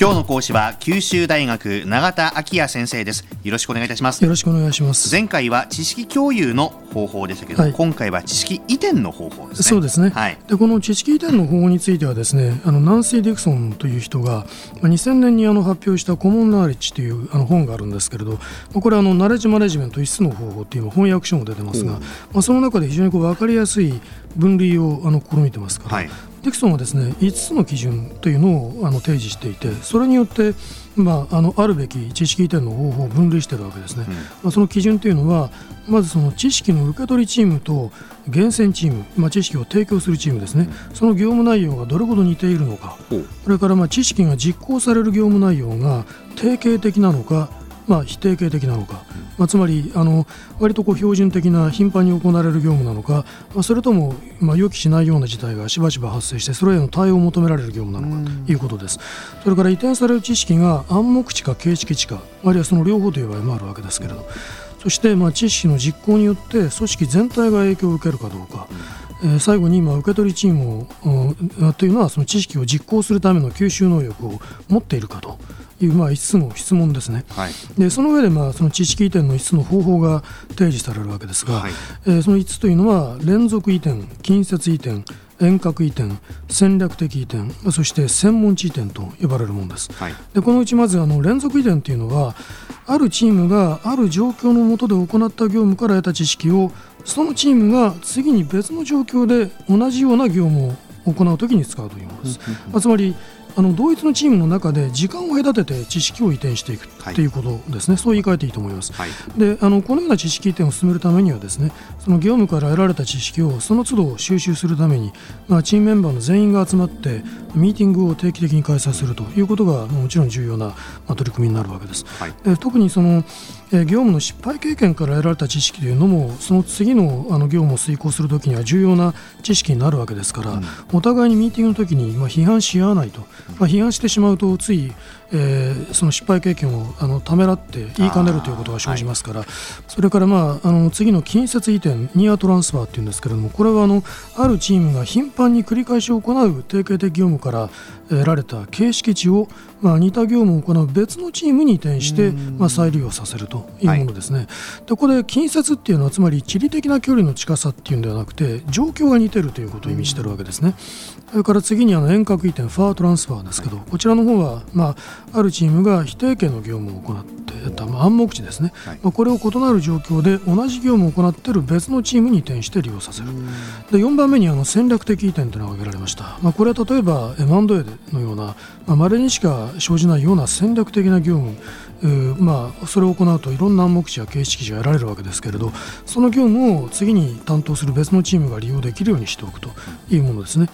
今日の講師は九州大学永田昭也先生です。よろしくお願いいたします。よろしくお願いします。前回は知識共有の方法でしたけど、はい、今回は知識移転の方法ですね。そうですね、はい、でこの知識移転の方法についてはですねあのナンシー・ディクソンという人が2000年にあの発表したコモンナーレッジというあの本があるんですけれどこれはあのナレッジマネジメント5つの方法っていう翻訳書も出てますが、まあ、その中で非常にこう分かりやすい分類をあの試みてますから、はいディクソンはですね5つの基準というのをあの提示していてそれによって、まあ、あのあるべき知識移転の方法を分類しているわけですね、うん、まあ、その基準というのはまずその知識の受け取りチームと厳選チーム、まあ、知識を提供するチームですね、うん、その業務内容がどれほど似ているのか。それからまあ知識が実行される業務内容が定型的なのかまあ、否定形的なのか、まあ、つまりあの割とこう標準的な頻繁に行われる業務なのか、まあ、それとも、まあ、予期しないような事態がしばしば発生してそれへの対応を求められる業務なのか。ということです。それから移転される知識が暗黙知か形式知かあるいはその両方という場合もあるわけですけれど。そしてまあ知識の実行によって組織全体が影響を受けるかどうか。えー、最後に今受け取りチームをというのはその知識を実行するための吸収能力を持っているかというまあ5つの質問ですね、はい、でその上でまあその知識移転の5つの方法が提示されるわけですが、はい、えー、その5つというのは連続移転、近接移転、遠隔移転、戦略的移転、そして専門地移転と呼ばれるものです。はい、でこのうちまずあの連続移転というのはあるチームがある状況の下で行った業務から得た知識をそのチームが次に別の状況で同じような業務を行うときに使うというものです。まあ、つまりあの同一のチームの中で時間を隔てて知識を移転していくとい。うことですね、はい、そう言い換えていいと思います。はい、であのこのような知識移転を進めるためにはですねその業務から得られた知識をその都度収集するために、まあ、チームメンバーの全員が集まってミーティングを定期的に開催するということがもちろん重要な、まあ、取り組みになるわけです。はい、で特にその業務の失敗経験から得られた知識というのもその次のあの業務を遂行するときには重要な知識になるわけですから、うん、お互いにミーティングのときにまあ批判し合わないと、まあ、批判してしまうとついえー、その失敗経験をあのためらって言いかねるということが生じますから、はい、それから、まあ、あの次の近接移転ニアトランスファーっていうんですけれどもこれはあのあるチームが頻繁に繰り返し行う定型的業務から得られた形式値を、まあ、似た業務を行う別のチームに移転して、まあ、再利用させるというものですね。はい、でここで近接っていうのはつまり地理的な距離の近さっていうんではなくて状況が似てるということを意味しているわけですね。それから次にあの遠隔移転ファートランスファーですけどこちらの方は、まあ、あるチームが否定権の業務を行っていた、まあ、暗黙知ですね、はい、まあ、これを異なる状況で同じ業務を行っている別のチームに移転して利用させる。で4番目にあの戦略的移転というのが挙げられました、まあ、これは例えば M&A のようなまれ、にしか生じないような戦略的な業務まあ、それを行うといろんな暗黙知や形式値が得られるわけですけれどその業務を次に担当する別のチームが利用できるようにしておくというものですね。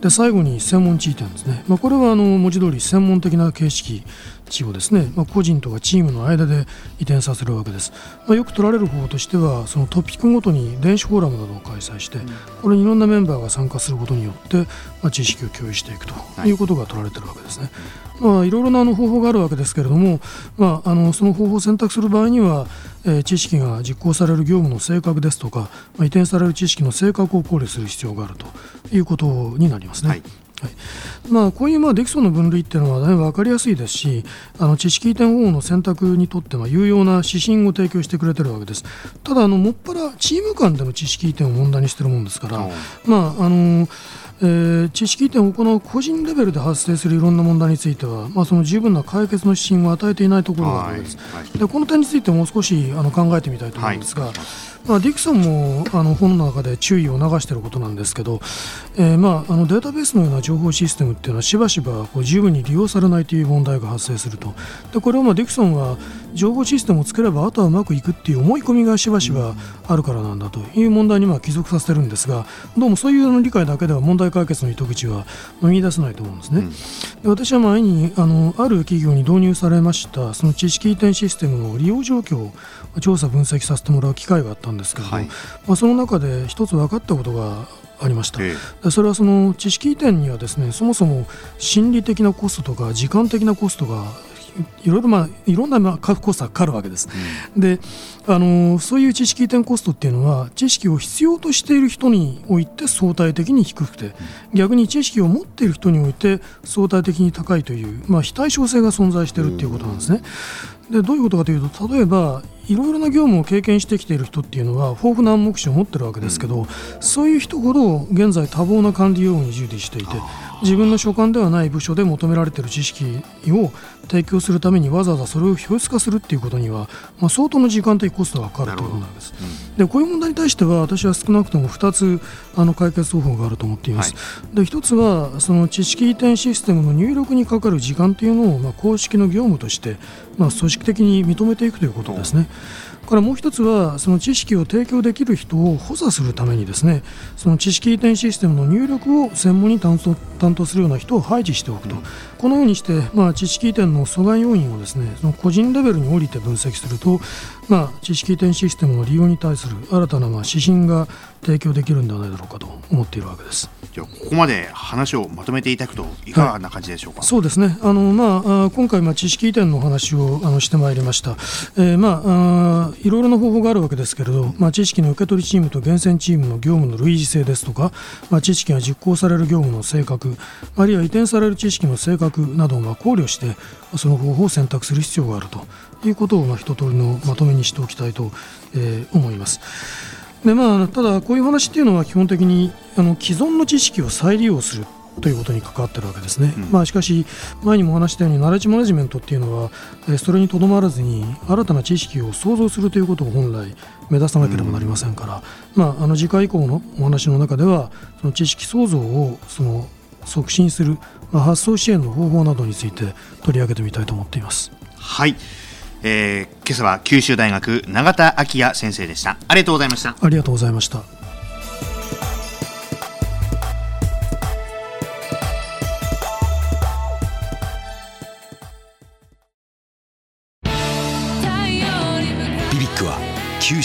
で最後に専門地位点ですね、まあ、これはあの文字通り専門的な形式値をですね、まあ、個人とかチームの間で移転させるわけです、まあ、よく取られる方法としてはそのトピックごとに電子フォーラムなどを開催してこれにいろんなメンバーが参加することによって、まあ、知識を共有していくとい。うことが取られているわけですね、まあ、いろいろなあの方法があるわけですけれども、まあ、あのその方法を選択する場合には、えー、知識が実行される業務の性格ですとか、まあ、移転される知識の性格を考慮する必要があるということになりますね。はい。はい。まあ、こういうまあデキソンの分類っていうのは大変分かりやすいですしあの知識移転方法の選択にとっては有用な指針を提供してくれてるわけです。ただあのもっぱらチーム間での知識移転を問題にしてるもんですから、まああのえー、知識移転を行う個人レベルで発生するいろんな問題については、まあ、その十分な解決の指針を与えていないところがあるわけです、はい。はい、でこの点についてもう少しあの考えてみたいと思うんですが、はい。まあ、ディクソンもあの本の中で注意を流していることなんですけど、えーまあ、あのデータベースのような情報システムっていうのはしばしばこう十分に利用されないという問題が発生すると。でこれはまあディクソンは情報システムを作ればあとはうまくいくっていう思い込みがしばしばあるからなんだという問題にまあ帰属させてるんですがどうもそういう理解だけでは問題解決の糸口は見出せないと思うんですね。で私は前にあのある企業に導入されましたその知識移転システムの利用状況を調査分析させてもらう機会があったんですけれども、はい、まあ、その中で一つ分かったことがありました、ええ、それはその知識移転にはですねそもそも心理的なコストとか時間的なコストがいろいろまあいろんなまあコストがかかるわけです。うん、であのそういう知識移転コストっていうのは知識を必要としている人において相対的に低くて逆に知識を持っている人において相対的に高いという、まあ、非対称性が存在しているっていうことなんですね。でどういうことかというと例えばいろいろな業務を経験してきている人っていうのは豊富な暗黙視を持ってるわけですけど、うん、そういう人ほど現在多忙な管理業務に従事していて自分の所管ではない部署で求められている知識を提供するためにわざわざそれを表出化するっていうことには、まあ、相当の時間的コストがかかるということなんです。うん、でこういう問題に対しては私は少なくとも2つあの解決方法があると思っています。はい、で1つはその知識移転システムの入力にかかる時間というのを、まあ、公式の業務として、まあ、組織的に認めていくということですね。からもう一つはその知識を提供できる人を補佐するためにですねその知識移転システムの入力を専門に担当担当するような人を配置しておくと、うん、このようにして、まあ、知識移転の阻害要因をですねその個人レベルに降りて分析すると、まあ、知識移転システムの利用に対する新たなまあ指針が提供できるんではないだろうかと思っているわけです。じゃここまで話をまとめていただくといかがな感じでしょうか、はい、そうですね。あの、まあ、今回、まあ、知識移転の話をあのしてまいりました、えーまあ、あいろいろな方法があるわけですけれど、まあ、知識の受け取りチームと厳選チームの業務の類似性ですとか、まあ、知識が実行される業務の性格あるいは移転される知識の性格などを考慮してその方法を選択する必要があるということをまあ一通りのまとめにしておきたいと、え、思います。でまあ、ただ、こういう話っていうのは基本的にあの既存の知識を再利用するということに関わっているわけですね、うん、まあ、しかし、前にも話したように、ナレッジマネジメントっていうのは、それにとどまらずに、新たな知識を創造するということを本来、目指さなければなりませんから、うん、まあ、あの次回以降のお話の中では、その知識創造をその促進する、まあ、発想支援の方法などについて取り上げてみたいと思っています。はい。えー、今朝は九州大学永田昭也先生でした。ありがとうございました。ありがとうございました